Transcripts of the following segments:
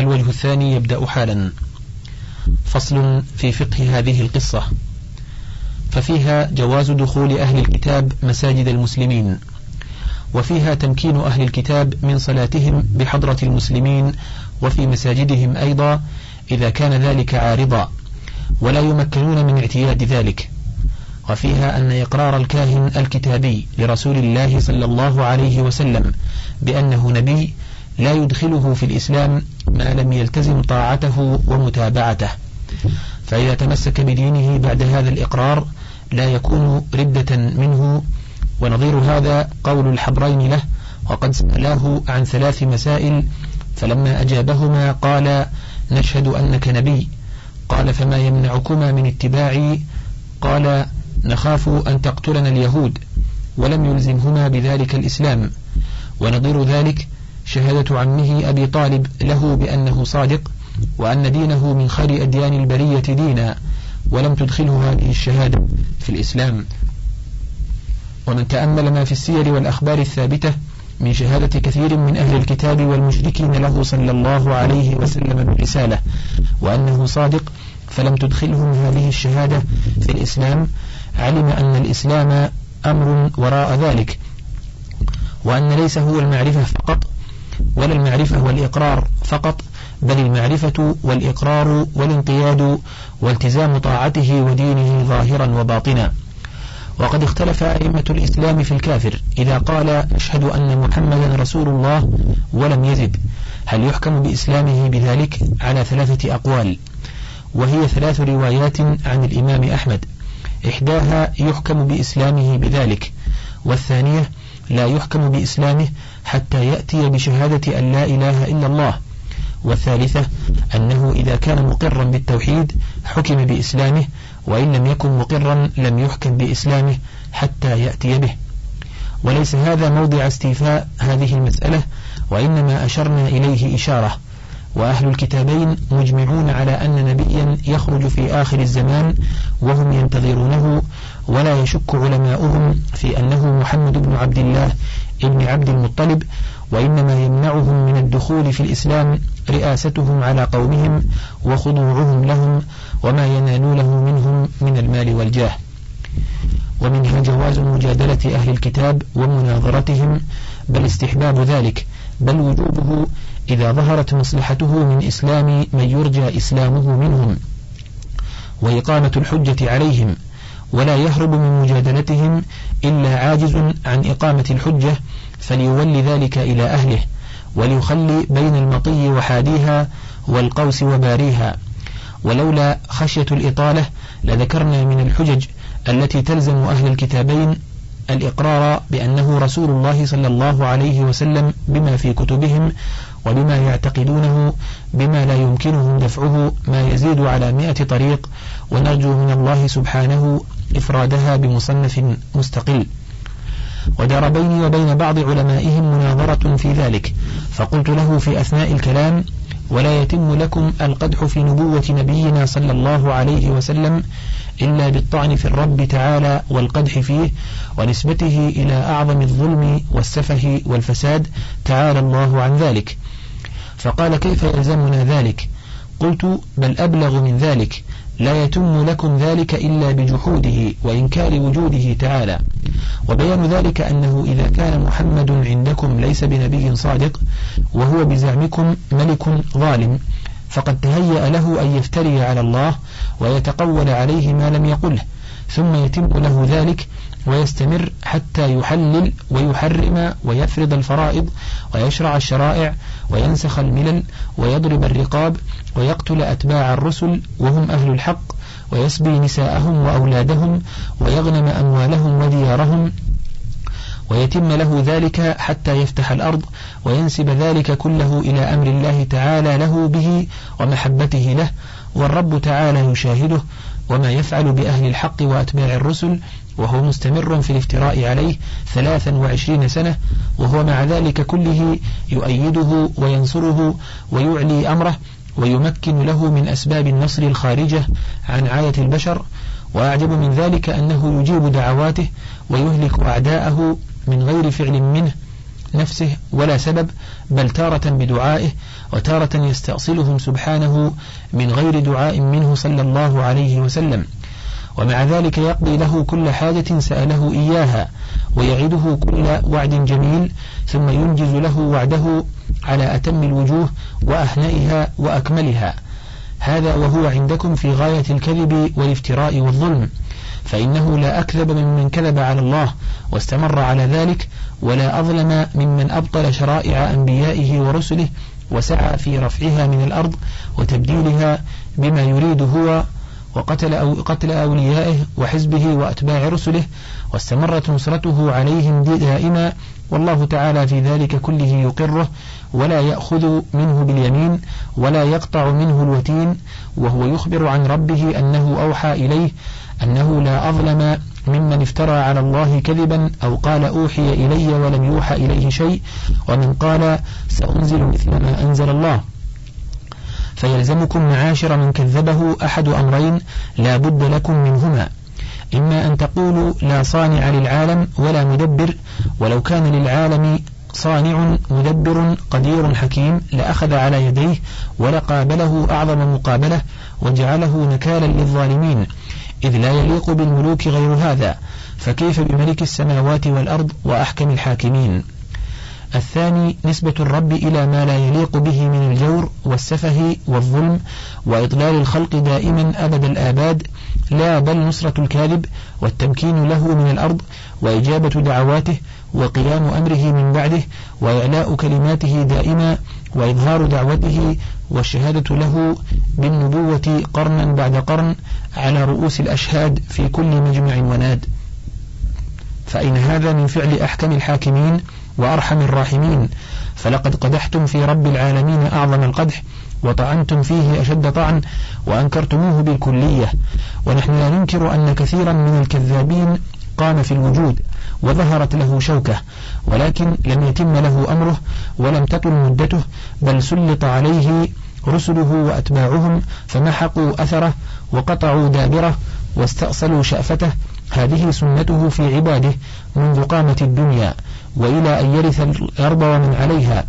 الوجه الثاني يبدأ حالا. فصل في فقه هذه القصة. ففيها جواز دخول أهل الكتاب مساجد المسلمين وفيها تمكين أهل الكتاب من صلاتهم بحضرة المسلمين وفي مساجدهم أيضا إذا كان ذلك عارضا ولا يمكنون من اعتياد ذلك. وفيها أن إقرار الكاهن الكتابي لرسول الله صلى الله عليه وسلم بأنه نبي لا يدخله في الإسلام ما لم يلتزم طاعته ومتابعته. فإذا تمسك بدينه بعد هذا الإقرار لا يكون ردة منه. ونظير هذا قول الحبرين له وقد سألاه عن ثلاث مسائل فلما أجابهما قال نشهد أنك نبي قال فما يمنعكما من اتباعي؟ قال نخاف أن تقتلنا اليهود ولم يلزمهما بذلك الإسلام ونظير ذلك شهادة عمه أبي طالب له بأنه صادق وأن دينه من خير أديان البرية دينا ولم تدخله هذه الشهادة في الإسلام. ومن تأمل ما في السير والأخبار الثابتة من شهادة كثير من أهل الكتاب والمشركين له صلى الله عليه وسلم بالرسالة وأنه صادق فلم تدخلهم هذه الشهادة في الإسلام. علم أن الإسلام أمر وراء ذلك وأن ليس هو المعرفة فقط ولا المعرفة والإقرار فقط بل المعرفة والإقرار والانقياد والتزام طاعته ودينه ظاهرا وباطنا. وقد اختلف أئمة الإسلام في الكافر إذا قال أشهد أن محمدا رسول الله ولم يزد. هل يحكم بإسلامه بذلك؟ على ثلاثة أقوال. وهي ثلاث روايات عن الإمام أحمد. إحداها يحكم بإسلامه بذلك. والثانية لا يحكم بإسلامه حتى يأتي بشهادة أن لا إله إلا الله. والثالثة أنه إذا كان مقرا بالتوحيد حكم بإسلامه وإن لم يكن مقرا لم يحكم بإسلامه حتى يأتي به. وليس هذا موضع استيفاء هذه المسألة وإنما أشرنا إليه إشارة. وأهل الكتابين مجمعون على أن نبيا يخرج في آخر الزمان وهم ينتظرونه ولا يشك علماؤهم في أنه محمد بن عبد الله ابن عبد المطلب وإنما يمنعهم من الدخول في الإسلام رئاستهم على قومهم وخضوعهم لهم وما ينالونه منهم من المال والجاه. ومنها جواز مجادلة أهل الكتاب ومناظرتهم بل استحباب ذلك بل وجوبه إذا ظهرت مصلحته من إسلام من يرجى إسلامه منهم. وإقامة الحجة عليهم ولا يهرب من مجادلتهم إلا عاجز عن إقامة الحجة فليولي ذلك إلى أهله وليخلي بين المطي وحاديها والقوس وباريها. ولولا خشية الإطالة لذكرنا من الحجج التي تلزم أهل الكتابين الإقرار بأنه رسول الله صلى الله عليه وسلم بما في كتبهم وبما يعتقدونه بما لا يمكنهم دفعه ما يزيد على مئة طريق ونرجو من الله سبحانه إفرادها بمصنف مستقل. ودار بيني وبين بعض علمائهم مناظرة في ذلك فقلت له في أثناء الكلام ولا يتم لكم القدح في نبوة نبينا صلى الله عليه وسلم إلا بالطعن في الرب تعالى والقدح فيه ونسبته إلى أعظم الظلم والسفه والفساد تعالى الله عن ذلك. فقال كيف يلزمنا ذلك؟ قلت بل أبلغ من ذلك. لا يتم لكم ذلك إلا بجحوده وإنكار وجوده تعالى. وبيان ذلك أنه إذا كان محمد عندكم ليس بنبي صادق وهو بزعمكم ملك ظالم فقد تهيأ له أن يفتري على الله ويتقول عليه ما لم يقله ثم يتم له ذلك ويستمر حتى يحلل ويحرم ويفرض الفرائض ويشرع الشرائع وينسخ الملل ويضرب الرقاب ويقتل أتباع الرسل وهم أهل الحق ويسبي نساءهم وأولادهم ويغنم أموالهم وديارهم ويتم له ذلك حتى يفتح الأرض وينسب ذلك كله إلى أمر الله تعالى له به ومحبته له والرب تعالى يشاهده وما يفعل بأهل الحق وأتباع الرسل وهو مستمر في الافتراء عليه ثلاثا وعشرين سنة وهو مع ذلك كله يؤيده وينصره ويعلي أمره ويمكن له من أسباب النصر الخارجة عن عاية البشر وأعجب من ذلك أنه يجيب دعواته ويهلك أعداءه من غير فعل منه نفسه ولا سبب بل تارة بدعائه وتارة يستأصلهم سبحانه من غير دعاء منه صلى الله عليه وسلم. ومع ذلك يقضي له كل حاجة سأله إياها ويعده كل وعد جميل ثم ينجز له وعده على أتم الوجوه وأهنئها وأكملها. هذا وهو عندكم في غاية الكذب والافتراء والظلم. فإنه لا أكذب ممن كذب على الله واستمر على ذلك ولا أظلم ممن أبطل شرائع أنبيائه ورسله وسعى في رفعها من الأرض وتبديلها بما يريد هو وقتل أو قتل أوليائه وحزبه وأتباع رسله واستمرت نصرته عليهم دائما. والله تعالى في ذلك كله يقره ولا يأخذ منه باليمين ولا يقطع منه الوتين وهو يخبر عن ربه أنه أوحى إليه أنه لا أظلم ممن افترى على الله كذبا أو قال أوحي إلي ولم يوحى إليه شيء ومن قال سأنزل مثل ما أنزل الله. فيلزمكم معاشر من كذبه أحد أمرين لا بد لكم منهما. إما أن تقولوا لا صانع للعالم ولا مدبر ولو كان للعالم صانع مدبر قدير حكيم لأخذ على يديه ولقابله أعظم مقابلة وجعله نكالا للظالمين إذ لا يليق بالملوك غير هذا فكيف بملك السماوات والأرض وأحكم الحاكمين؟ الثاني نسبة الرب إلى ما لا يليق به من الجور والسفه والظلم وإضلال الخلق دائما أبد الآباد لا بل نصرة الكاذب والتمكين له من الأرض وإجابة دعواته وقيام أمره من بعده وإعلاء كلماته دائما وإظهار دعوته والشهادة له بالنبوة قرنا بعد قرن على رؤوس الأشهاد في كل مجمع وناد. فإن هذا من فعل أحكم الحاكمين وأرحم الراحمين. فلقد قدحتم في رب العالمين أعظم القدح وطعنتم فيه أشد طعن وأنكرتموه بالكلية. ونحن لا ننكر أن كثيرا من الكذابين قام في الوجود وظهرت له شوكة ولكن لم يتم له أمره ولم تطل مدته بل سلط عليه رسله وأتباعهم فمحقوا أثره وقطعوا دابره واستأصلوا شأفته. هذه سنته في عباده منذ قامة الدنيا وإلى أن يرث الأرض ومن عليها.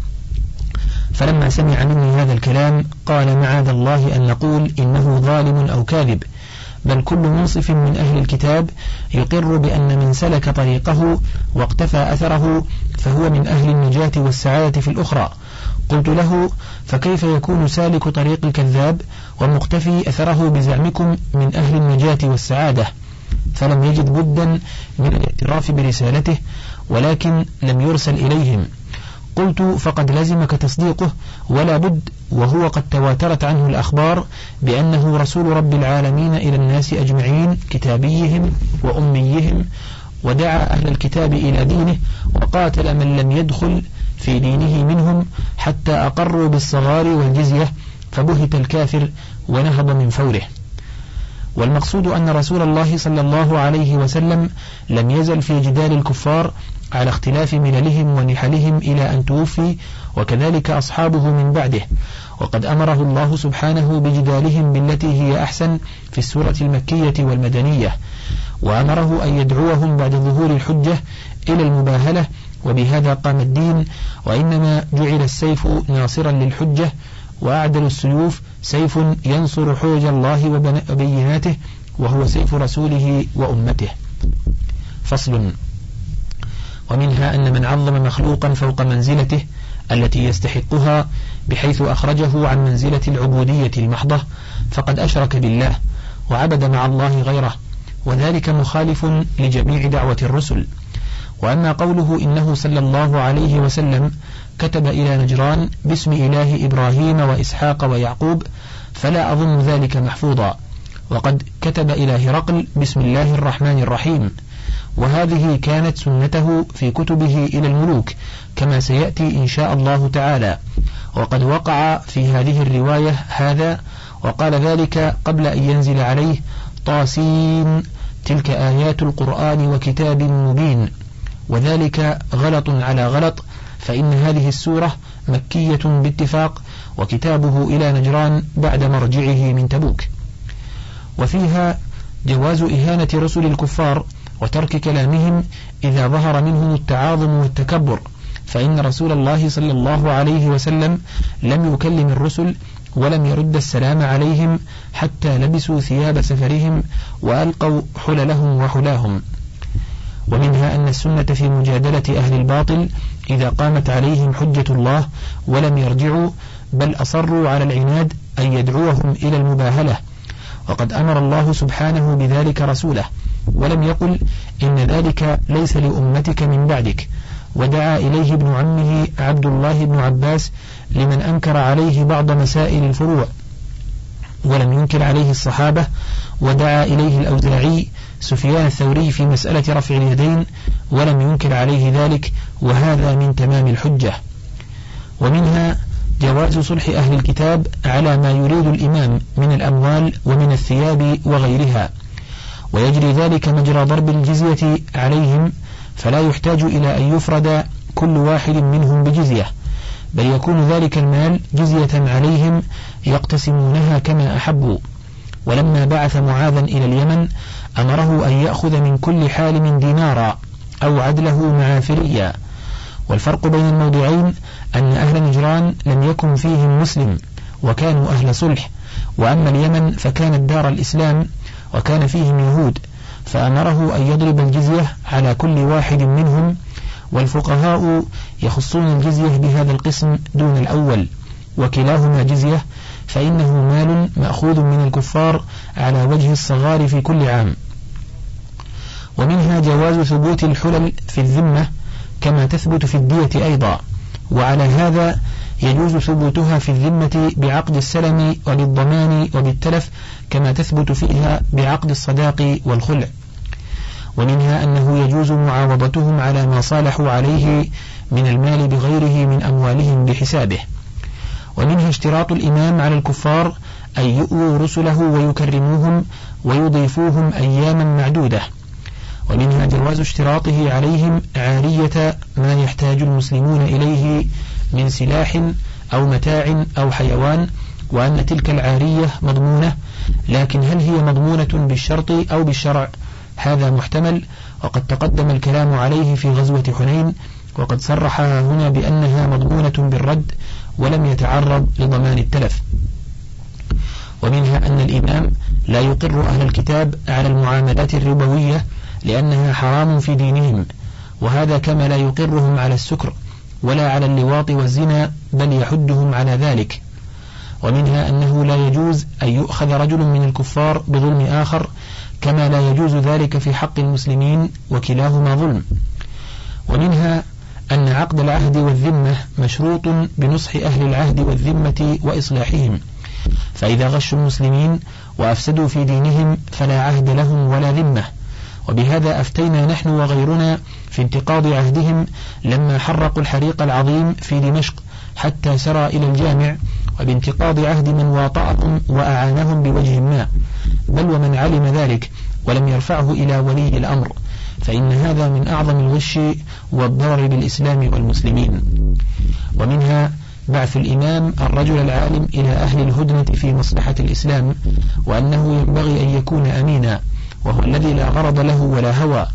فلما سمع مني هذا الكلام قال معاذ الله أن نقول إنه ظالم أو كاذب. بل كل منصف من أهل الكتاب يقر بأن من سلك طريقه واقتفى أثره فهو من أهل النجاة والسعادة في الأخرى. قلت له فكيف يكون سالك طريق الكذاب ومقتفي أثره بزعمكم من أهل النجاة والسعادة؟ فلم يجد بدا من الاعتراف برسالته ولكن لم يرسل إليهم. قلت فقد لزمك تصديقه ولا بد وهو قد تواترت عنه الأخبار بأنه رسول رب العالمين إلى الناس أجمعين كتابيهم وأميهم ودعا أهل الكتاب إلى دينه وقاتل من لم يدخل في دينه منهم حتى أقروا بالصغار والجزية فبهت الكافر ونهض من فوره. والمقصود أن رسول الله صلى الله عليه وسلم لم يزل في جدال الكفار على اختلاف مللهم ونحلهم إلى أن توفي وكذلك أصحابه من بعده. وقد أمره الله سبحانه بجدالهم بالتي هي أحسن في السورة المكية والمدنية. وأمره أن يدعوهم بعد ظهور الحجة إلى المباهلة وبهذا قام الدين. وإنما جعل السيف ناصرا للحجة وأعدل السيوف سيف ينصر حوج الله وبيناته وهو سيف رسوله وأمته. فصل. ومنها أن من عظم مخلوقا فوق منزلته التي يستحقها بحيث أخرجه عن منزلة العبودية المحضة فقد أشرك بالله وعبد مع الله غيره وذلك مخالف لجميع دعوة الرسل. وأما قوله إنه صلى الله عليه وسلم كتب إلى نجران باسم إله إبراهيم وإسحاق ويعقوب فلا أظن ذلك محفوظا. وقد كتب إلى هرقل بسم الله الرحمن الرحيم. وهذه كانت سنته في كتبه إلى الملوك كما سيأتي إن شاء الله تعالى. وقد وقع في هذه الرواية هذا وقال ذلك قبل أن ينزل عليه طاسين تلك آيات القرآن وكتاب مبين. وذلك غلط على غلط فإن هذه السورة مكية باتفاق وكتابه إلى نجران بعد مرجعه من تبوك. وفيها جواز إهانة رسل الكفار وترك كلامهم إذا ظهر منهم التعاظم والتكبر فإن رسول الله صلى الله عليه وسلم لم يكلم الرسل ولم يرد السلام عليهم حتى لبسوا ثياب سفرهم وألقوا حللهم وحلاهم. ومنها أن السنة في مجادلة أهل الباطل إذا قامت عليهم حجة الله ولم يرجعوا بل أصروا على العناد أن يدعوهم إلى المباهلة. وقد أمر الله سبحانه بذلك رسوله ولم يقل إن ذلك ليس لأمتك من بعدك. ودعا إليه ابن عمه عبد الله بن عباس لمن أنكر عليه بعض مسائل الفروع ولم ينكر عليه الصحابة. ودعا إليه الأوزاعي سفيان الثوري في مسألة رفع اليدين ولم ينكر عليه ذلك وهذا من تمام الحجة. ومنها جواز صلح أهل الكتاب على ما يريد الإمام من الأموال ومن الثياب وغيرها. ويجري ذلك مجرى ضرب الجزية عليهم فلا يحتاج إلى أن يفرد كل واحد منهم بجزية بل يكون ذلك المال جزية عليهم يقتسمونها كما أحبوا. ولما بعث معاذا إلى اليمن أمره أن يأخذ من كل حالم دينارا أو عدله معافريا والفرق بين الموضوعين أن أهل نجران لم يكن فيهم مسلم وكانوا أهل صلح وأما اليمن فكانت دار الإسلام وكان فيهم يهود فأمره أن يضرب الجزية على كل واحد منهم والفقهاء يخصون الجزية بهذا القسم دون الأول وكلاهما جزية فإنه مال مأخوذ من الكفار على وجه الصغار في كل عام. ومنها جواز ثبوت الحلل في الذمة كما تثبت في الدية أيضا وعلى هذا يجوز ثبوتها في الذمة بعقد السلم وبالضمان وبالتلف كما تثبت فيها بعقد الصداق والخلع. ومنها أنه يجوز معاوضتهم على ما صالحوا عليه من المال بغيره من أموالهم بحسابه. ومنها اشتراط الإمام على الكفار أن يؤووا رسله ويكرموهم ويضيفوهم أياما معدودة. ومنها جواز اشتراطه عليهم عارية ما يحتاج المسلمون إليه من سلاح أو متاع أو حيوان وأن تلك العارية مضمونة لكن هل هي مضمونة بالشرط أو بالشرع؟ هذا محتمل وقد تقدم الكلام عليه في غزوة حنين وقد صرح هنا بأنها مضمونة بالرد ولم يتعرض لضمان التلف. ومنها أن الإمام لا يقر أهل الكتاب على المعاملات الربوية لأنها حرام في دينهم وهذا كما لا يقرهم على السكر ولا على اللواط والزنا بل يحدهم على ذلك. ومنها أنه لا يجوز أن يؤخذ رجل من الكفار بظلم آخر كما لا يجوز ذلك في حق المسلمين وكلاهما ظلم. ومنها أن عقد العهد والذمة مشروط بنصح أهل العهد والذمة وإصلاحهم. فإذا غشوا المسلمين وأفسدوا في دينهم فلا عهد لهم ولا ذمة. وبهذا أفتينا نحن وغيرنا في انتقاض عهدهم لما حرقوا الحريق العظيم في دمشق حتى سرى إلى الجامع وبانتقاض عهد من واطأهم وأعانهم بوجه ما بل ومن علم ذلك ولم يرفعه إلى ولي الأمر فإن هذا من أعظم الغش والضرر بالإسلام والمسلمين. ومنها بعث الإمام الرجل العالم إلى أهل الهدنة في مصلحة الإسلام وأنه ينبغي أن يكون أمينا وهو الذي لا غرض له ولا هوى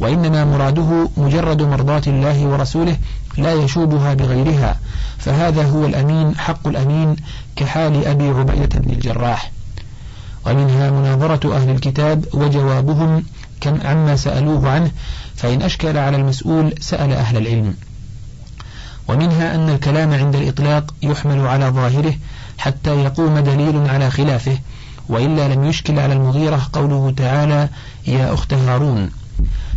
وإنما مراده مجرد مرضاة الله ورسوله لا يشوبها بغيرها فهذا هو الأمين حق الأمين كحال أبي عبيدة بن الجراح. ومنها مناظرة أهل الكتاب وجوابهم كم عما سألوه عنه فإن أشكل على المسؤول سأل أهل العلم. ومنها أن الكلام عند الإطلاق يحمل على ظاهره حتى يقوم دليل على خلافه وإلا لم يشكل على المغيرة قوله تعالى يا أخت هارون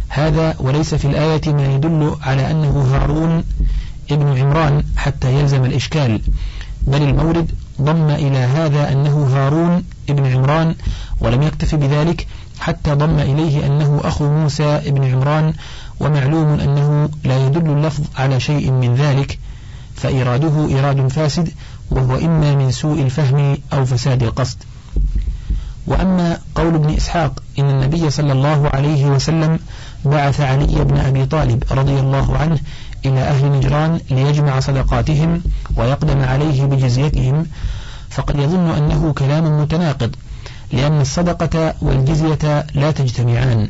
هذا وليس في الآية ما يدل على أنه هارون ابن عمران حتى يلزم الإشكال بل المورد ضم إلى هذا أنه هارون ابن عمران ولم يكتف بذلك حتى ضم إليه أنه أخو موسى ابن عمران ومعلوم أنه لا يدل اللفظ على شيء من ذلك فإراده إراد فاسد وهو إما من سوء الفهم أو فساد القصد. وأما قول ابن إسحاق إن النبي صلى الله عليه وسلم بعث علي بن أبي طالب رضي الله عنه إلى أهل نجران ليجمع صدقاتهم ويقدم عليه بجزيتهم فقد يظن أنه كلام متناقض لأن الصدقة والجزية لا تجتمعان.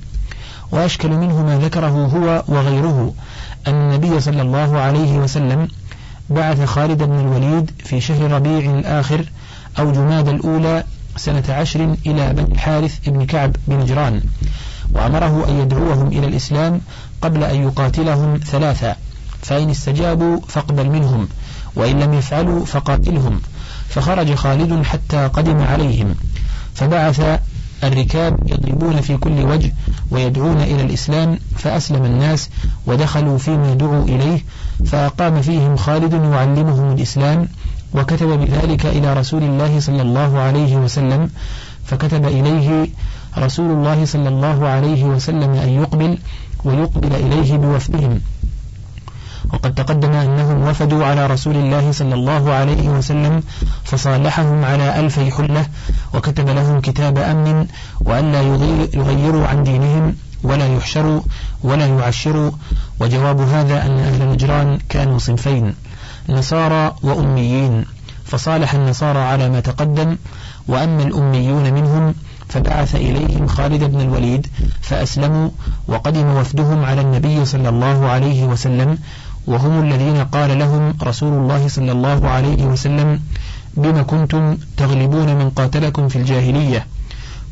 وأشكل منه ما ذكره هو وغيره أن النبي صلى الله عليه وسلم بعث خالد بن الوليد في شهر ربيع الآخر أو جماد الأولى سنة عشر إلى بني الحارث بن كعب بن جران. وأمره أن يدعوهم إلى الإسلام قبل أن يقاتلهم ثلاثة فإن استجابوا فاقبل منهم وإن لم يفعلوا فقاتلهم. فخرج خالد حتى قدم عليهم. فبعث الركاب يضربون في كل وجه ويدعون إلى الإسلام فأسلم الناس ودخلوا فيما دعوا إليه فأقام فيهم خالد يعلمهم الإسلام وكتب بذلك إلى رسول الله صلى الله عليه وسلم فكتب إليه رسول الله صلى الله عليه وسلم أن يقبل ويقبل إليه بوفدهم. وقد تقدم أنهم وفدوا على رسول الله صلى الله عليه وسلم فصالحهم على ألفي حلة وكتب لهم كتاب أمن وألا يغيروا عن دينهم ولا يحشروا ولا يعشروا. وجواب هذا أن أهل نجران كانوا صنفين نصارى وأميين. فصالح النصارى على ما تقدم وأما الأميون منهم فبعث إليهم خالد بن الوليد فأسلموا وقدم وفدهم على النبي صلى الله عليه وسلم وهم الذين قال لهم رسول الله صلى الله عليه وسلم بما كنتم تغلبون من قاتلكم في الجاهلية؟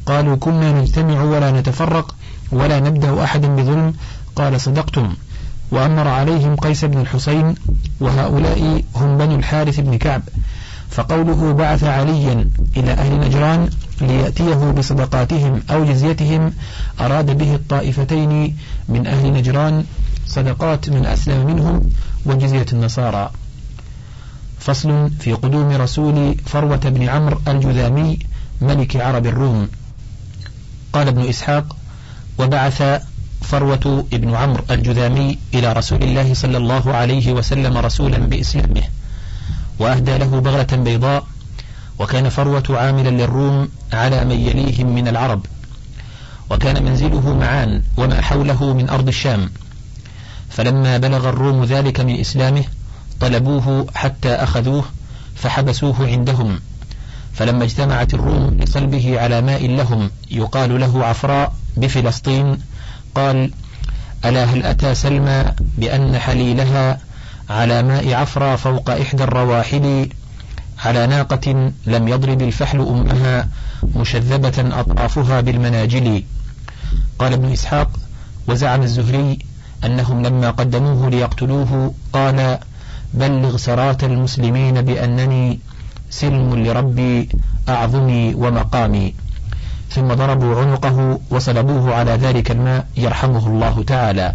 قالوا كنا نجتمع ولا نتفرق ولا نبدأ أحدا بظلم قال صدقتم. وأمر عليهم قيس بن الحسين وهؤلاء هم بنو الحارث بن كعب فقوله بعث عليا إلى أهل نجران ليأتيه بصدقاتهم أو جزيتهم أراد به الطائفتين من أهل نجران صدقات من أسلم منهم وجزية النصارى. فصل في قدوم رسول فروة بن عمرو الجذامي ملك عرب الروم. قال ابن إسحاق وبعث فروة بن عمرو الجذامي إلى رسول الله صلى الله عليه وسلم رسولا بإسلامه وأهدى له بغلة بيضاء وكان فروة عاملا للروم على من يليهم من العرب وكان منزله معان وما حوله من أرض الشام. فلما بلغ الروم ذلك من إسلامه طلبوه حتى أخذوه فحبسوه عندهم. فلما اجتمعت الروم لصلبه على ماء لهم يقال له عفراء بفلسطين قال ألا هل أتى سلمى بأن حليلها على ماء عفرى فوق إحدى الرواحل على ناقة لم يضرب الفحل أمها مشذبة أطرافها بالمناجل. قال ابن إسحاق وزعم الزهري أنهم لما قدموه ليقتلوه قال بلغ سرات المسلمين بأنني سلم لربي أعظمي ومقامي. ثم ضربوا عنقه وصلبوه على ذلك الماء يرحمه الله تعالى.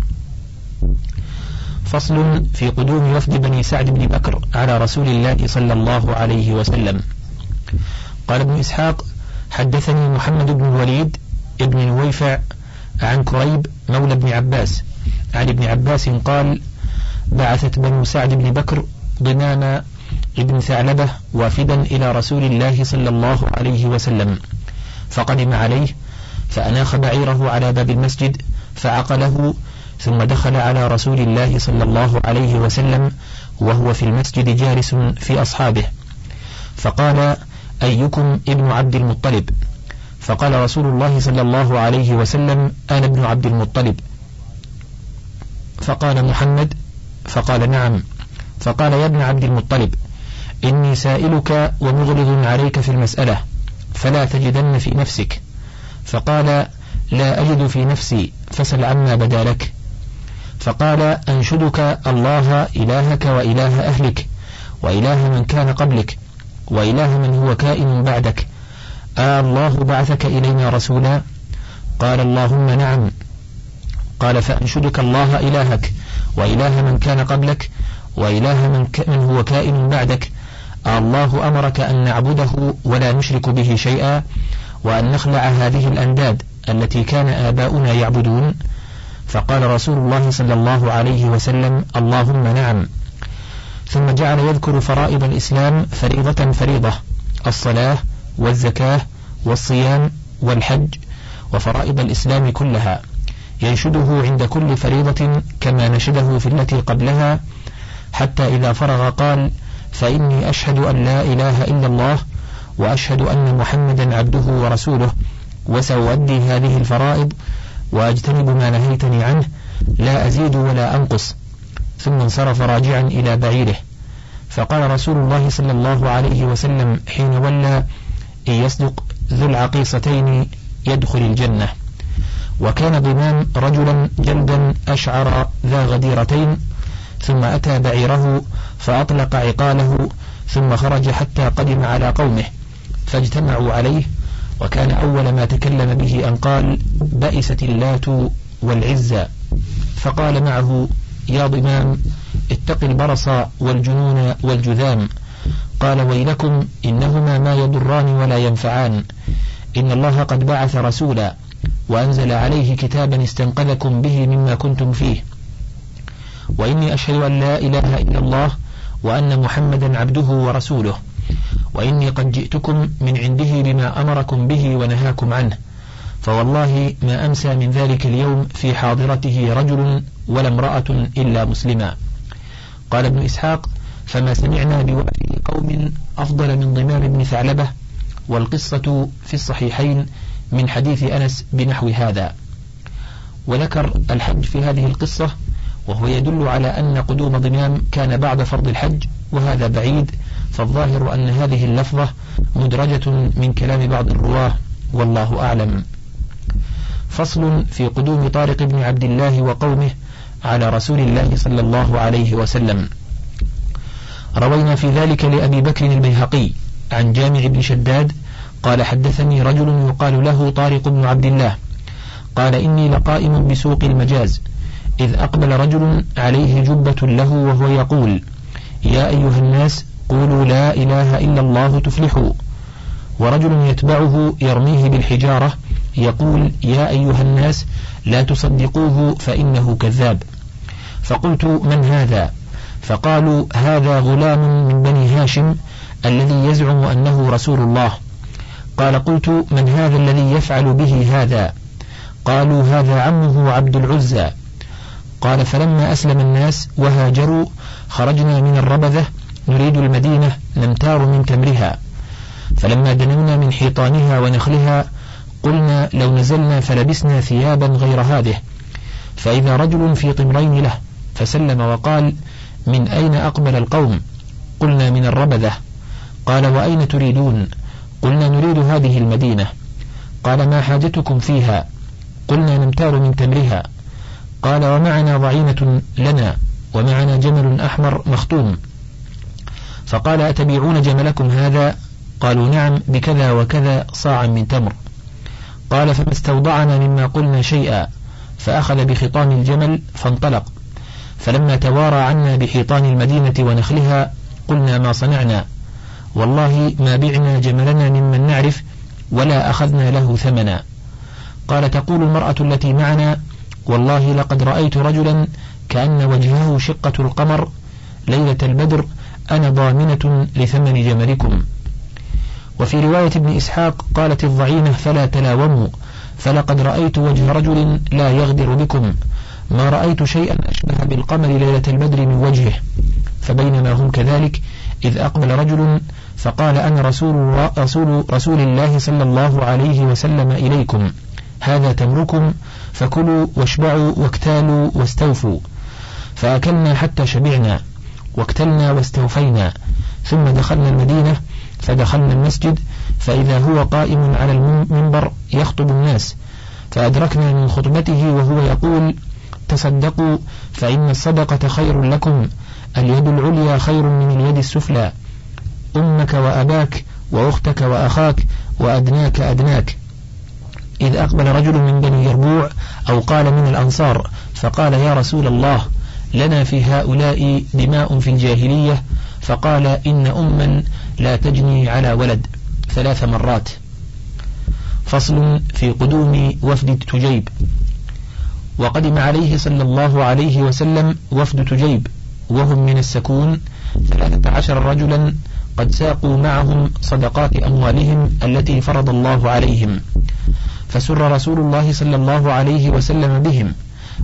فصل في قدوم وفد بني سعد بن بكر على رسول الله صلى الله عليه وسلم. قال ابن إسحاق حدثني محمد بن الوليد ابن نويفع عن كريب مولى ابن عباس. عن ابن عباس قال بعثت بنو سعد بن بكر ضمام ابن ثعلبة وافدا إلى رسول الله صلى الله عليه وسلم فقدم عليه فأناخ بعيره على باب المسجد فعقله ثم دخل على رسول الله صلى الله عليه وسلم وهو في المسجد جالس في أصحابه. فقال أيكم ابن عبد المطلب؟ فقال رسول الله صلى الله عليه وسلم أنا ابن عبد المطلب. فقال محمد فقال نعم. فقال يا ابن عبد المطلب إني سائلك ومغلظ عليك في المسألة فلا تجدن في نفسك. فقال لا أجد في نفسي فسل عما بدا لك. فقال أنشدك الله إلهك وإله أهلك وإله من كان قبلك وإله من هو كائن بعدك آه الله بعثك إلينا رسولا؟ قال اللهم نعم. قال فأنشدك الله إلهك وإله من كان قبلك وإله من, ك من هو كائن بعدك. آه الله أمرك أن نعبده ولا نشرك به شيئا وأن نخلع هذه الأنداد التي كان آباؤنا يعبدون. فقال رسول الله صلى الله عليه وسلم اللهم نعم. ثم جعل يذكر فرائض الإسلام فريضة فريضة الصلاة والزكاة والصيام والحج وفرائض الإسلام كلها ينشده عند كل فريضة كما نشده في التي قبلها حتى إذا فرغ قال فإني أشهد أن لا إله إلا الله وأشهد أن محمدا عبده ورسوله وسأؤدي هذه الفرائض وأجتنب ما نهيتني عنه لا أزيد ولا أنقص. ثم انصرف راجعا إلى بعيره. فقال رسول الله صلى الله عليه وسلم حين ولى إن يصدق ذو العقيصتين يدخل الجنة. وكان ضمام رجلا جلدا أشعر ذا غديرتين ثم أتى بعيره فأطلق عقاله ثم خرج حتى قدم على قومه فاجتمعوا عليه وكان أول ما تكلم به أن قال بئست اللات والعزى فقال معه يا ضمام اتق البرص والجنون والجذام. قال ويلكم إنهما ما يضران ولا ينفعان. إن الله قد بعث رسولا وأنزل عليه كتابا استنقذكم به مما كنتم فيه. وإني أشهد أن لا إله إلا الله وأن محمدا عبده ورسوله. وإني قد جئتكم من عنده بما أمركم به ونهاكم عنه. فوالله ما أمسى من ذلك اليوم في حاضرته رجل ولا امرأة إلا مسلما. قال ابن إسحاق فما سمعنا بوعي قوم أفضل من ضمام بن ثعلبة والقصة في الصحيحين من حديث أنس بنحو هذا. وذكر الحج في هذه القصة وهو يدل على أن قدوم ضمام كان بعد فرض الحج وهذا بعيد فالظاهر أن هذه اللفظة مدرجة من كلام بعض الرواة والله أعلم. فصل في قدوم طارق بن عبد الله وقومه على رسول الله صلى الله عليه وسلم. روينا في ذلك لأبي بكر البيهقي عن جامع بن شداد قال حدثني رجل يقال له طارق بن عبد الله. قال إني لقائم بسوق المجاز. إذ أقبل رجل عليه جبة له وهو يقول يا أيها الناس قولوا لا إله إلا الله تفلحوا. ورجل يتبعه يرميه بالحجارة يقول يا أيها الناس لا تصدقوه فإنه كذاب. فقلت من هذا؟ فقالوا هذا غلام من بني هاشم الذي يزعم أنه رسول الله. قال قلت من هذا الذي يفعل به هذا؟ قالوا هذا عمه عبد العزى. قال فلما أسلم الناس وهاجروا خرجنا من الربذة نريد المدينة نمتار من تمرها. فلما دنونا من حيطانها ونخلها قلنا لو نزلنا فلبسنا ثيابا غير هذه. فإذا رجل في طمرين له فسلم وقال من أين أقبل القوم؟ قلنا من الربذة. قال وأين تريدون؟ قلنا نريد هذه المدينة. قال ما حاجتكم فيها؟ قلنا نمتار من تمرها. قال ومعنا ضعينة لنا ومعنا جمل أحمر مختوم فقال أتبيعون جملكم هذا؟ قالوا نعم بكذا وكذا صاعا من تمر. قال فما استوضعنا مما قلنا شيئا. فأخذ بخطام الجمل فانطلق. فلما توارى عنا بحيطان المدينة ونخلها قلنا ما صنعنا؟ والله ما بعنا جملنا ممن نعرف ولا أخذنا له ثمنا. قال تقول المرأة التي معنا والله لقد رأيت رجلا كأن وجهه شقة القمر ليلة البدر أنا ضامنة لثمن جملكم. وفي رواية ابن إسحاق قالت الضعينة فلا تلاوموا فلقد رأيت وجه رجل لا يغدر بكم. ما رأيت شيئا أشبه بالقمر ليلة البدر من وجهه. فبينما هم كذلك إذ أقبل رجل فقال أنا رسول, رسول, رسول الله صلى الله عليه وسلم إليكم. هذا تمركم فكلوا واشبعوا واكتالوا واستوفوا. فأكلنا حتى شبعنا. واكتلنا واستوفينا. ثم دخلنا المدينة فدخلنا المسجد فإذا هو قائم على المنبر يخطب الناس. فأدركنا من خطبته وهو يقول تصدقوا فإن الصدقة خير لكم اليد العليا خير من اليد السفلى. أمك وأباك وأختك وأخاك وأدناك أدناك. إذ أقبل رجل من بني يربوع أو قال من الأنصار فقال يا رسول الله لنا في هؤلاء دماء في الجاهلية فقال إن أما لا تجني على ولد. ثلاث مرات. فصل في قدوم وفد تجيب. وقدم عليه صلى الله عليه وسلم وفد تجيب وهم من السكون. ثلاثة عشر رجلا قد ساقوا معهم صدقات أموالهم التي فرض الله عليهم. فسر رسول الله صلى الله عليه وسلم بهم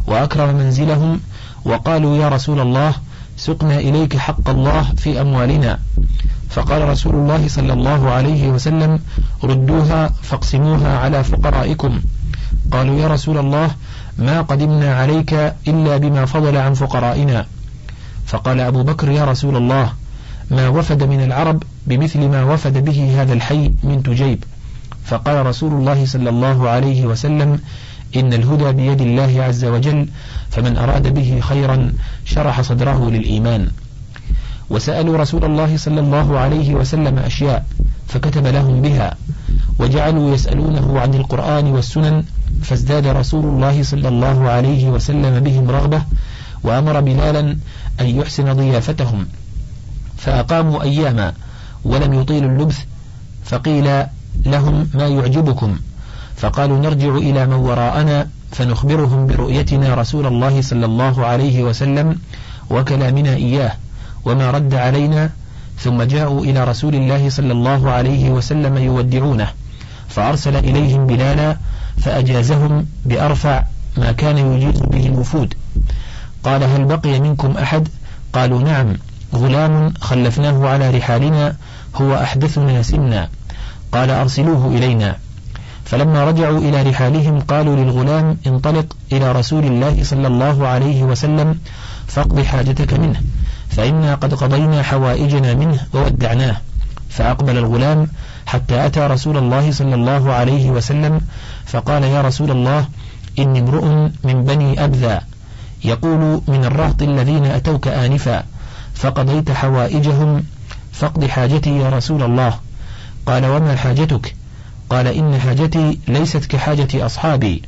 وأكرم منزلهم وقالوا يا رسول الله سقنا إليك حق الله في أموالنا. فقال رسول الله صلى الله عليه وسلم ردوها فاقسموها على فقرائكم. قالوا يا رسول الله ما قدمنا عليك إلا بما فضل عن فقرائنا. فقال أبو بكر يا رسول الله ما وفد من العرب بمثل ما وفد به هذا الحي من تجيب. فقال رسول الله صلى الله عليه وسلم إن الهدى بيد الله عز وجل فمن أراد به خيرا شرح صدره للإيمان. وسألوا رسول الله صلى الله عليه وسلم أشياء فكتب لهم بها وجعلوا يسألونه عن القرآن والسنن فازداد رسول الله صلى الله عليه وسلم بهم رغبة وأمر بلالا أن يحسن ضيافتهم. فأقاموا أياما ولم يطيلوا اللبث فقيل لهم ما يعجبكم. فقالوا نرجع إلى من وراءنا فنخبرهم برؤيتنا رسول الله صلى الله عليه وسلم وكلامنا إياه وما رد علينا ثم جاءوا إلى رسول الله صلى الله عليه وسلم يودعونه فأرسل إليهم بلالا فأجازهم بأرفع ما كان يجيز به الوفود. قال هل بقي منكم أحد؟ قالوا نعم غلام خلفناه على رحالنا هو أحدثنا سنا. قال أرسلوه إلينا. فلما رجعوا إلى رحالهم قالوا للغلام انطلق إلى رسول الله صلى الله عليه وسلم فاقض حاجتك منه فإنا قد قضينا حوائجنا منه وودعناه. فأقبل الغلام حتى أتى رسول الله صلى الله عليه وسلم فقال يا رسول الله إني امرؤ من بني أبذى يقول من الرهط الذين أتوك آنفا فقضيت حوائجهم فاقض حاجتي يا رسول الله. قال وما حاجتك؟ قال إن حاجتي ليست كحاجة أصحابي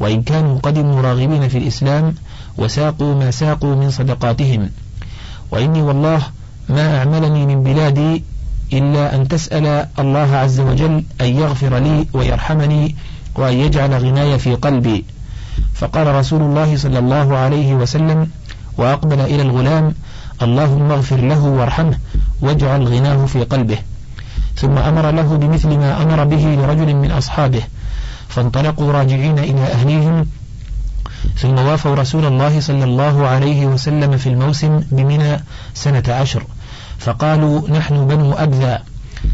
وإن كانوا قدموا راغبين في الإسلام وساقوا ما ساقوا من صدقاتهم. وإني والله ما أعملني من بلادي إلا أن تسأل الله عز وجل أن يغفر لي ويرحمني وأن يجعل غناي في قلبي. فقال رسول الله صلى الله عليه وسلم وأقبل إلى الغلام اللهم اغفر له وارحمه واجعل غناه في قلبه. ثم أمر له بمثل ما أمر به لرجل من أصحابه. فانطلقوا راجعين إلى أهليهم ثم وافوا رسول الله صلى الله عليه وسلم في الموسم بمنى سنة عشر. فقالوا نحن بنو أبذى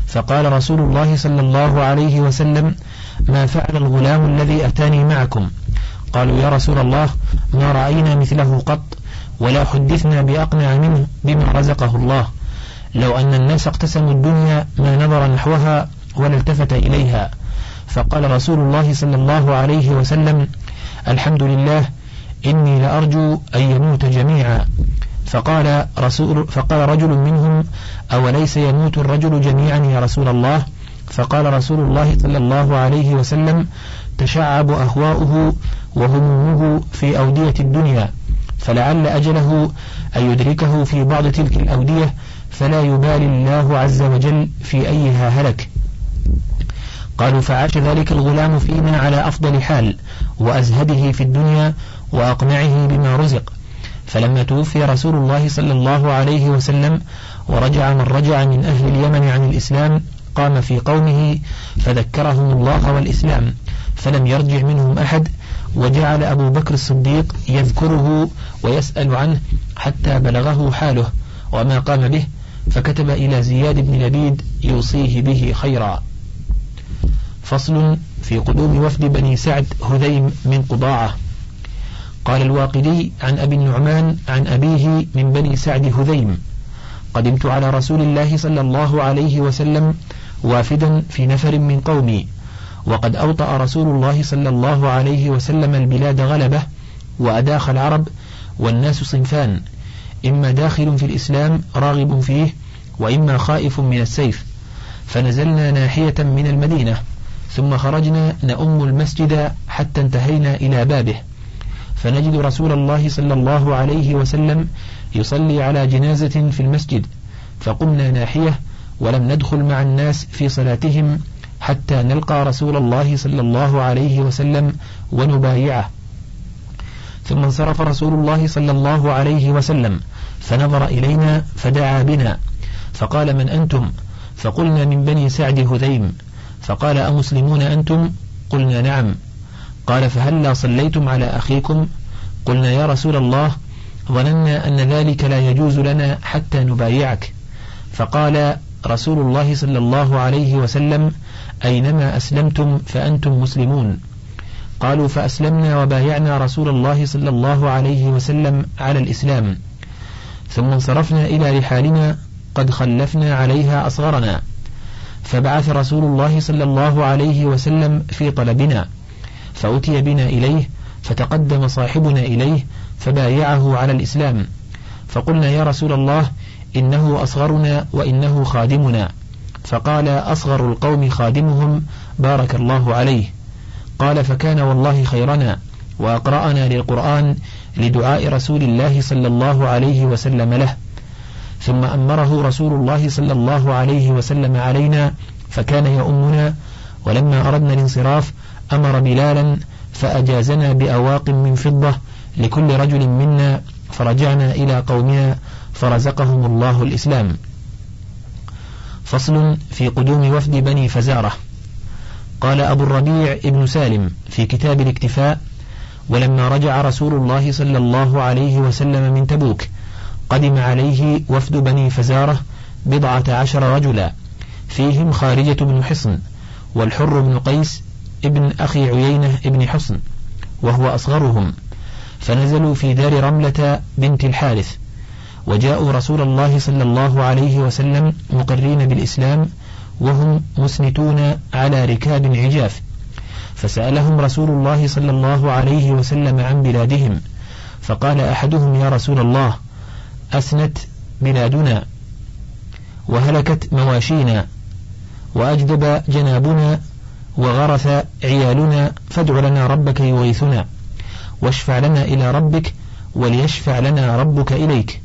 فقال رسول الله صلى الله عليه وسلم ما فعل الغلام الذي أتاني معكم؟ قالوا يا رسول الله ما رأينا مثله قط ولا حدثنا بأقنع منه بما رزقه الله. لو أن الناس اقتسموا الدنيا ما نظر نحوها ولا التفت إليها. فقال رسول الله صلى الله عليه وسلم الحمد لله إني لأرجو أن يموت جميعا. فقال رسول فقال رجل منهم أوليس يموت الرجل جميعا يا رسول الله؟ فقال رسول الله صلى الله عليه وسلم تشعب أهواؤه وهمومه في أودية الدنيا فلعل أجله أن يدركه في بعض تلك الأودية فلا يبالي الله عز وجل في أيها هلك. قالوا فعاش ذلك الغلام فينا على أفضل حال وأزهده في الدنيا وأقنعه بما رزق. فلما توفي رسول الله صلى الله عليه وسلم ورجع من رجع من أهل اليمن عن الإسلام قام في قومه فذكرهم الله والإسلام. فلم يرجع منهم أحد وجعل أبو بكر الصديق يذكره ويسأل عنه حتى بلغه حاله. وما قام به فكتب إلى زياد بن لبيد يوصيه به خيرا. فصل في قدوم وفد بني سعد هذيم من قضاعة. قال الواقدي عن أبي النعمان عن أبيه من بني سعد هذيم قدمت على رسول الله صلى الله عليه وسلم وافدا في نفر من قومي وقد أوطأ رسول الله صلى الله عليه وسلم البلاد غلبة وأداخ العرب والناس صنفان إما داخل في الإسلام راغب فيه وإما خائف من السيف. فنزلنا ناحية من المدينة ثم خرجنا نؤم المسجد حتى انتهينا إلى بابه. فنجد رسول الله صلى الله عليه وسلم يصلي على جنازة في المسجد. فقمنا ناحية ولم ندخل مع الناس في صلاتهم حتى نلقى رسول الله صلى الله عليه وسلم ونبايعه. ثم انصرف رسول الله صلى الله عليه وسلم فنظر إلينا فدعا بنا. فقال من أنتم؟ فقلنا من بني سعد هذيم. فقال أمسلمون أنتم؟ قلنا نعم. قال فهلا صليتم على أخيكم؟ قلنا يا رسول الله ظننا أن ذلك لا يجوز لنا حتى نبايعك. فقال رسول الله صلى الله عليه وسلم أينما أسلمتم فأنتم مسلمون. قالوا فأسلمنا وبايعنا رسول الله صلى الله عليه وسلم على الإسلام. ثم انصرفنا إلى رحالنا قد خلفنا عليها أصغرنا. فبعث رسول الله صلى الله عليه وسلم في طلبنا فأتي بنا إليه فتقدم صاحبنا إليه فبايعه على الإسلام. فقلنا يا رسول الله إنه أصغرنا وإنه خادمنا. فقال أصغر القوم خادمهم بارك الله عليه. قال فكان والله خيرنا وأقرأنا للقرآن لدعاء رسول الله صلى الله عليه وسلم له. ثم أمره رسول الله صلى الله عليه وسلم علينا فكان يؤمنا. ولما أردنا الانصراف أمر بلالا فأجازنا بأواق من فضة لكل رجل منا. فرجعنا إلى قومنا فرزقهم الله الإسلام. فصل في قدوم وفد بني فزارة. قال أبو الربيع ابن سالم في كتاب الاكتفاء ولما رجع رسول الله صلى الله عليه وسلم من تبوك قدم عليه وفد بني فزارة بضعة عشر رجلا. فيهم خارجة بن حصن والحر بن قيس ابن أخي عيينة ابن حصن وهو أصغرهم. فنزلوا في دار رملة بنت الحارث. وجاءوا رسول الله صلى الله عليه وسلم مقرين بالإسلام وهم مسنتون على ركاب عجاف. فسألهم رسول الله صلى الله عليه وسلم عن بلادهم فقال أحدهم يا رسول الله أسنت بلادنا وهلكت مواشينا وأجدب جنابنا وغرث عيالنا فادع لنا ربك يغيثنا واشفع لنا إلى ربك وليشفع لنا ربك إليك.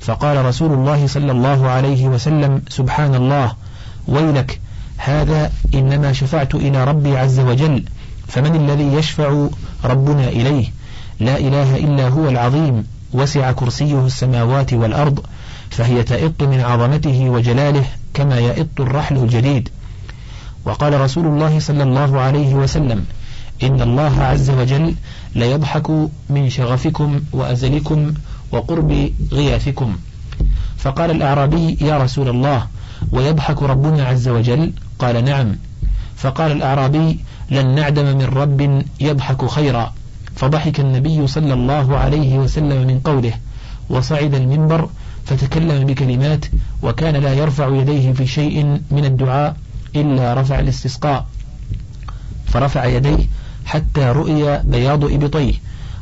فقال رسول الله صلى الله عليه وسلم سبحان الله ويلك هذا إنما شفعت إلى ربي عز وجل فمن الذي يشفع ربنا إليه؟ لا إله إلا هو العظيم. وسع كرسيه السماوات والأرض فهي تئط من عظمته وجلاله كما يئط الرحل الجديد. وقال رسول الله صلى الله عليه وسلم إن الله عز وجل ليضحك من شغفكم وأزلكم وقرب غياثكم. فقال الأعرابي يا رسول الله ويضحك ربنا عز وجل؟ قال نعم. فقال الأعرابي لن نعدم من رب يضحك خيرا. فضحك النبي صلى الله عليه وسلم من قوله وصعد المنبر فتكلم بكلمات وكان لا يرفع يديه في شيء من الدعاء إلا رفع الاستسقاء فرفع يديه حتى رؤي بياض إبطيه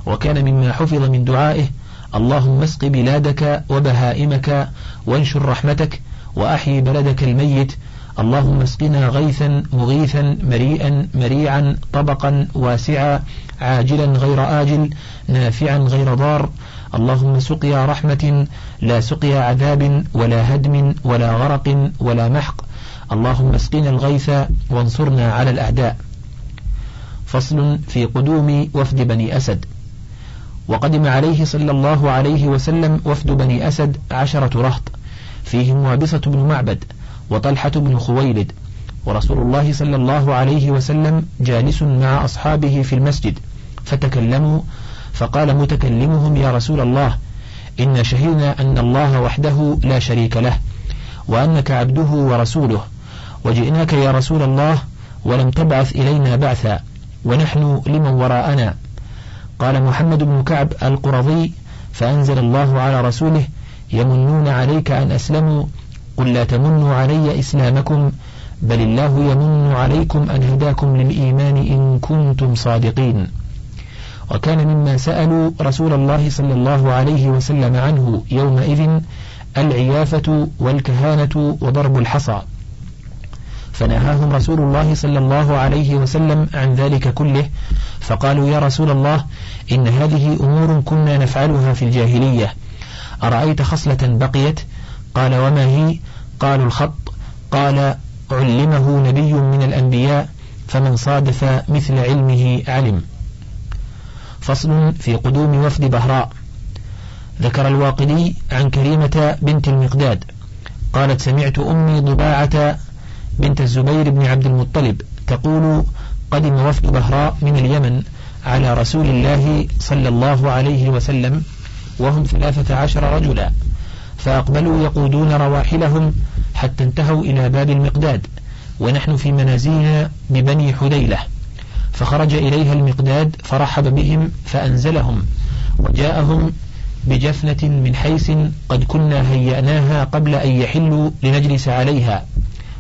وكان مما حفظ من دعائه اللهم اسق بلادك وبهائمك وانشر رحمتك وأحيي بلدك الميت اللهم اسقنا غيثا مغيثا مريئا مريعا طبقا واسعا عاجلا غير آجل نافعا غير ضار. اللهم سقيا رحمة لا سقيا عذاب ولا هدم ولا غرق ولا محق. اللهم اسقنا الغيث وانصرنا على الأعداء. فصل في قدوم وفد بني أسد. وقدم عليه صلى الله عليه وسلم وفد بني أسد عشرة رهط. فيهم وابصة بن معبد. وطلحة بن خويلد ورسول الله صلى الله عليه وسلم جالس مع أصحابه في المسجد فتكلموا فقال متكلمهم يا رسول الله إن شهدنا أن الله وحده لا شريك له وأنك عبده ورسوله وجئناك يا رسول الله ولم تبعث إلينا بعثا ونحن لمن وراءنا. قال محمد بن كعب القرظي فأنزل الله على رسوله يمنون عليك أن أسلموا قل لا تمنوا علي إسلامكم بل الله يمن عليكم أن هداكم للإيمان إن كنتم صادقين. وكان مما سألوا رسول الله صلى الله عليه وسلم عنه يومئذ العيافة والكهانة وضرب الحصى. فنهاهم رسول الله صلى الله عليه وسلم عن ذلك كله فقالوا يا رسول الله إن هذه أمور كنا نفعلها في الجاهلية. أرأيت خصلة بقيت؟ قال وما هي؟ قالوا الخط. قال علمه نبي من الأنبياء فمن صادف مثل علمه علم فصل في قدوم وفد بهراء. ذكر الواقدي عن كريمة بنت المقداد. قالت سمعت أمي ضباعة بنت الزبير بن عبد المطلب تقول قدم وفد بهراء من اليمن على رسول الله صلى الله عليه وسلم وهم ثلاثة عشر رجلا. فأقبلوا يقودون رواحلهم حتى انتهوا إلى باب المقداد ونحن في منازلنا ببني حديلة فخرج إليها المقداد فرحب بهم فأنزلهم وجاءهم بجفنة من حيس قد كنا هيأناها قبل أن يحلوا لنجلس عليها.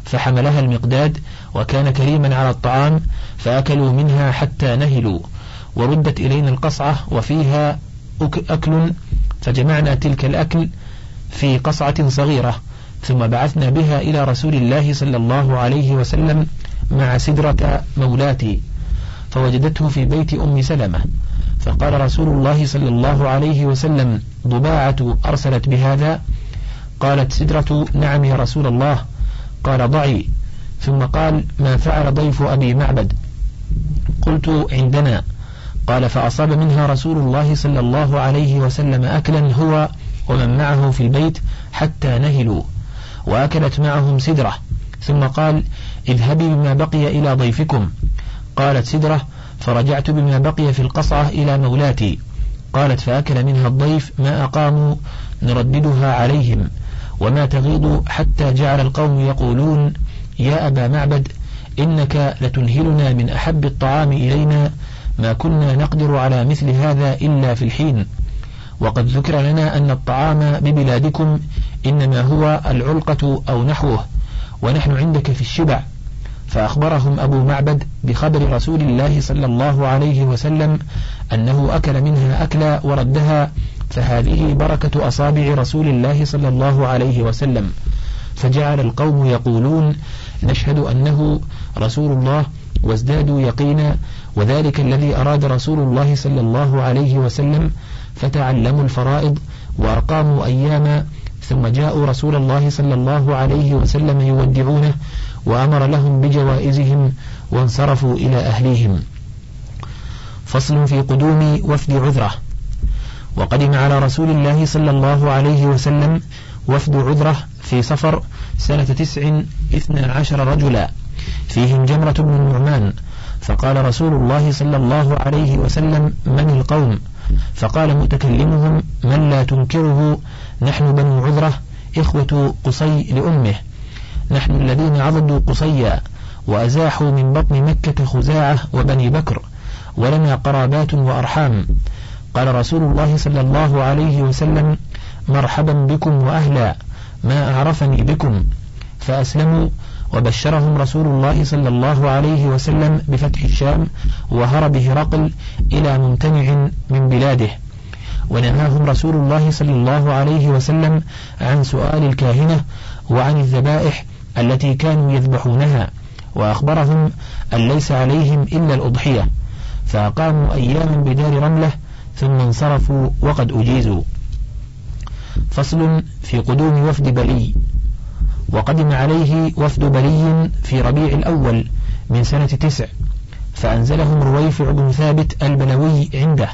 فحملها المقداد وكان كريما على الطعام فأكلوا منها حتى نهلوا. وردت إلينا القصعة وفيها أكل فجمعنا تلك الأكل في قصعة صغيرة ثم بعثنا بها إلى رسول الله صلى الله عليه وسلم مع سدرة مولاتي فوجدته في بيت أم سلمة. فقال رسول الله صلى الله عليه وسلم ضباعة أرسلت بهذا؟ قالت سدرة نعم يا رسول الله. قال ضعي. ثم قال ما فعل ضيف أبي معبد؟ قلت عندنا. قال فأصاب منها رسول الله صلى الله عليه وسلم أكلا هو ومن معه في البيت حتى نهلوا. وأكلت معهم سدرة. ثم قال اذهبي بما بقي إلى ضيفكم. قالت سدرة فرجعت بما بقي في القصعة إلى مولاتي. قالت فأكل منها الضيف ما أقاموا نرددها عليهم. وما تغيض حتى جعل القوم يقولون يا أبا معبد إنك لتنهلنا من أحب الطعام إلينا ما كنا نقدر على مثل هذا إلا في الحين. وقد ذكر لنا أن الطعام ببلادكم إنما هو العلقة أو نحوه ونحن عندك في الشبع. فأخبرهم أبو معبد بخبر رسول الله صلى الله عليه وسلم أنه أكل منها أكلا وردها فهذه بركة أصابع رسول الله صلى الله عليه وسلم. فجعل القوم يقولون نشهد أنه رسول الله وازدادوا يقينا وذلك الذي أراد رسول الله صلى الله عليه وسلم فتعلموا الفرائض وأقاموا أياما ثم جاءوا رسول الله صلى الله عليه وسلم يودعونه وأمر لهم بجوائزهم وانصرفوا إلى أهليهم. فصل في قدوم وفد عذرة. وقدم على رسول الله صلى الله عليه وسلم وفد عذرة في صفر سنة تسع اثنى عشر رجلا. فيهم جمرة بن النعمان فقال رسول الله صلى الله عليه وسلم من القوم؟ فقال متكلمهم من لا تنكره؟ نحن بنو عذرة إخوة قصي لأمه. نحن الذين عضدوا قصيا وأزاحوا من بطن مكة خزاعة وبني بكر ولنا قرابات وأرحام. قال رسول الله صلى الله عليه وسلم مرحبا بكم وأهلا ما أعرفني بكم. فأسلموا وبشرهم رسول الله صلى الله عليه وسلم بفتح الشام وهرب هرقل إلى ممتنع من بلاده. ونهاهم رسول الله صلى الله عليه وسلم عن سؤال الكاهنة وعن الذبائح التي كانوا يذبحونها وأخبرهم أن ليس عليهم إلا الأضحية. فأقاموا أياما بدار رملة ثم انصرفوا وقد أجيزوا. فصل في قدوم وفد بلي. وقدم عليه وفد بلي في ربيع الأول من سنة تسع فأنزلهم رويفع بن ثابت البلوي عنده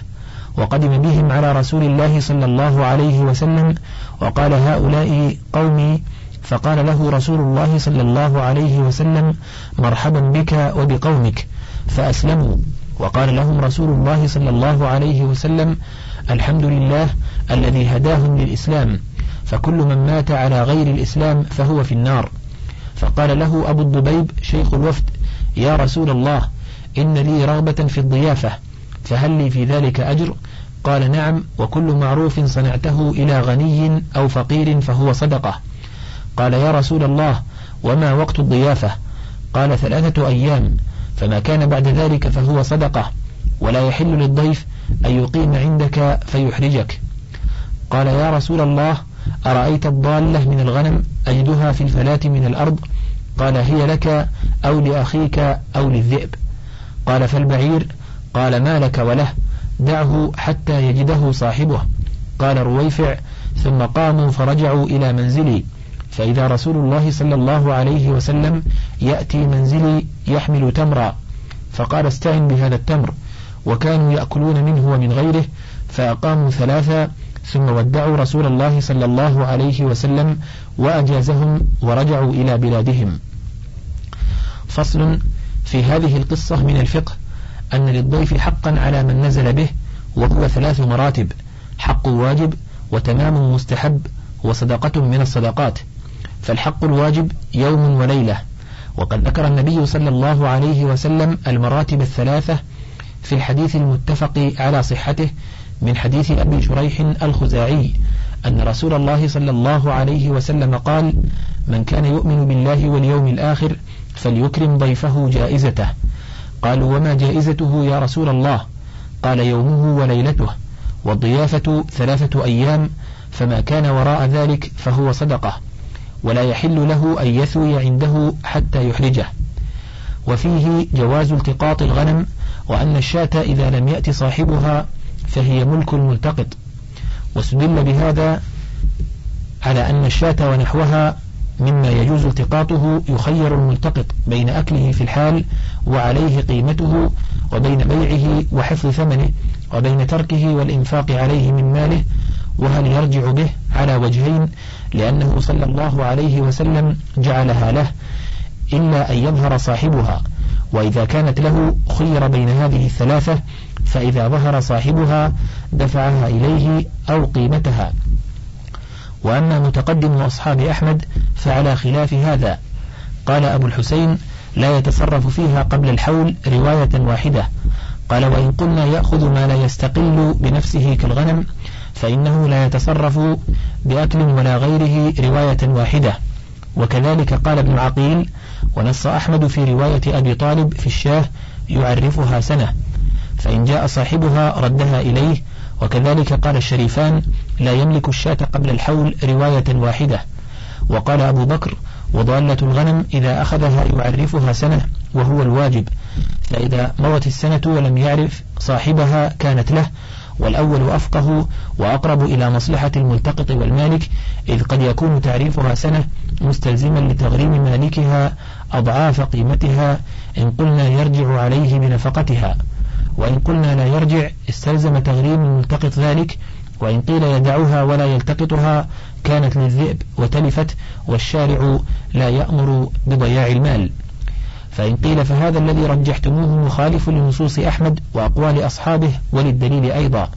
وقدم بهم على رسول الله صلى الله عليه وسلم وقال هؤلاء قومي فقال له رسول الله صلى الله عليه وسلم مرحبا بك وبقومك فأسلموا. وقال لهم رسول الله صلى الله عليه وسلم الحمد لله الذي هداهم للإسلام. فكل من مات على غير الإسلام فهو في النار. فقال له أبو الضبيب شيخ الوفد يا رسول الله إن لي رغبة في الضيافة فهل لي في ذلك أجر؟ قال نعم وكل معروف صنعته إلى غني أو فقير فهو صدقة. قال يا رسول الله وما وقت الضيافة؟ قال ثلاثة أيام فما كان بعد ذلك فهو صدقة. ولا يحل للضيف أن يقيم عندك فيحرجك. قال يا رسول الله أرأيت الضالة من الغنم أجدها في الفلاة من الأرض؟ قال هي لك أو لأخيك أو للذئب. قال فالبعير؟ قال ما لك وله؟ دعه حتى يجده صاحبه. قال رويفع ثم قاموا فرجعوا إلى منزلي. فإذا رسول الله صلى الله عليه وسلم يأتي منزلي يحمل تمرا. فقال استعن بهذا التمر. وكانوا يأكلون منه ومن غيره فأقاموا ثلاثة ثم ودعوا رسول الله صلى الله عليه وسلم وأجازهم ورجعوا إلى بلادهم. فصل في هذه القصة من الفقه أن للضيف حقا على من نزل به وهو ثلاث مراتب حق واجب وتمام مستحب وصدقة من الصدقات. فالحق الواجب يوم وليلة. وقد ذكر النبي صلى الله عليه وسلم المراتب الثلاثة في الحديث المتفق على صحته من حديث أبي شريح الخزاعي أن رسول الله صلى الله عليه وسلم قال من كان يؤمن بالله واليوم الآخر فليكرم ضيفه جائزته. قالوا وما جائزته يا رسول الله؟ قال يومه وليلته والضيافة ثلاثة أيام فما كان وراء ذلك فهو صدقة ولا يحل له أن يثوي عنده حتى يحرجه. وفيه جواز التقاط الغنم وأن الشاة إذا لم يأت صاحبها فهي ملك الملتقط واستدل بهذا على أن الشاة ونحوها مما يجوز التقاطه يخير الملتقط بين أكله في الحال وعليه قيمته وبين بيعه وحفظ ثمنه وبين تركه والإنفاق عليه من ماله وهل يرجع به على وجهين لأنه صلى الله عليه وسلم جعلها له إلا أن يظهر صاحبها. وإذا كانت له خير بين هذه الثلاثة فإذا ظهر صاحبها دفعها إليه أو قيمتها. وأما متقدم أصحاب أحمد فعلى خلاف هذا. قال أبو الحسين لا يتصرف فيها قبل الحول رواية واحدة. قال وإن قلنا يأخذ ما لا يستقل بنفسه كالغنم فإنه لا يتصرف بأكل ولا غيره رواية واحدة. وكذلك قال ابن عقيل ونص أحمد في رواية أبي طالب في الشاه يعرفها سنة. فإن جاء صاحبها ردها إليه وكذلك قال الشريفان لا يملك الشاة قبل الحول رواية واحدة وقال أبو بكر وضالة الغنم إذا أخذها يعرفها سنة وهو الواجب. فإذا مضت السنة ولم يعرف صاحبها كانت له والأول أفقه وأقرب إلى مصلحة الملتقط والمالك إذ قد يكون تعريفها سنة مستلزما لتغريم مالكها أضعاف قيمتها إن قلنا يرجع عليه بنفقتها وإن قلنا لا يرجع استلزم تغريم الملتقط ذلك وإن قيل يدعها ولا يلتقطها كانت للذئب وتلفت والشارع لا يأمر بضياع المال. فإن قيل فهذا الذي رجحتموه مخالف لنصوص أحمد وأقوال أصحابه وللدليل أيضا.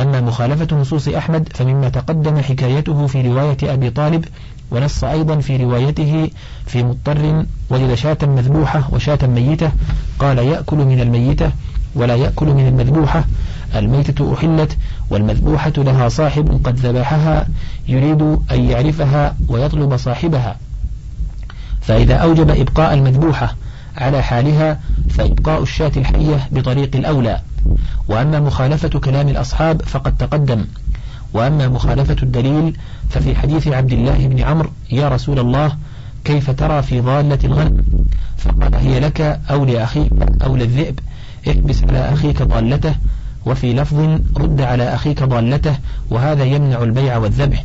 أما مخالفة نصوص أحمد فمما تقدم حكايته في رواية أبي طالب ونص أيضا في روايته في مضطر وجد شاة مذبوحة وشاة ميتة قال يأكل من الميتة ولا يأكل من المذبوحة. الميتة أحلت والمذبوحة لها صاحب قد ذبحها يريد أن يعرفها ويطلب صاحبها. فإذا أوجب إبقاء المذبوحة على حالها فإبقاء الشاة الحية بطريق الأولى. وأما مخالفة كلام الأصحاب فقد تقدم. وأما مخالفة الدليل ففي حديث عبد الله بن عمرو يا رسول الله كيف ترى في ضالة الغنم؟ فقال هي لك أو لأخيك أو للذئب. احبس على أخيك ضالته وفي لفظ رد على أخيك ضالته وهذا يمنع البيع والذبح.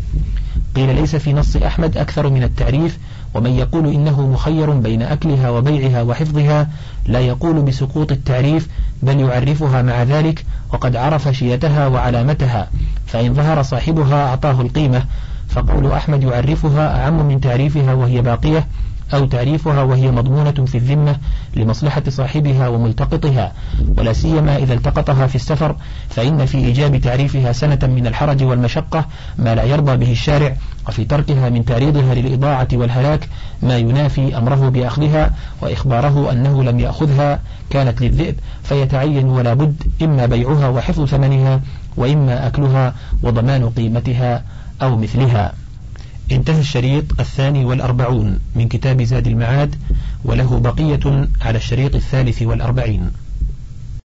قيل ليس في نص أحمد أكثر من التعريف ومن يقول إنه مخير بين أكلها وبيعها وحفظها لا يقول بسقوط التعريف بل يعرفها مع ذلك وقد عرف شيتها وعلامتها. فإن ظهر صاحبها أعطاه القيمة فقول أحمد يعرفها أعم من تعريفها وهي باقية. أو تعريفها وهي مضمونة في الذمة لمصلحة صاحبها وملتقطها ولا سيما إذا التقطها في السفر فإن في إيجاب تعريفها سنة من الحرج والمشقة ما لا يرضى به الشارع وفي تركها من تعريضها للإضاعة والهلاك ما ينافي أمره بأخذها وإخباره أنه لم يأخذها كانت للذئب فيتعين ولا بد إما بيعها وحفظ ثمنها وإما أكلها وضمان قيمتها أو مثلها. انتهى الشريط الثاني والأربعون من كتاب زاد المعاد وله بقية على الشريط الثالث والأربعين.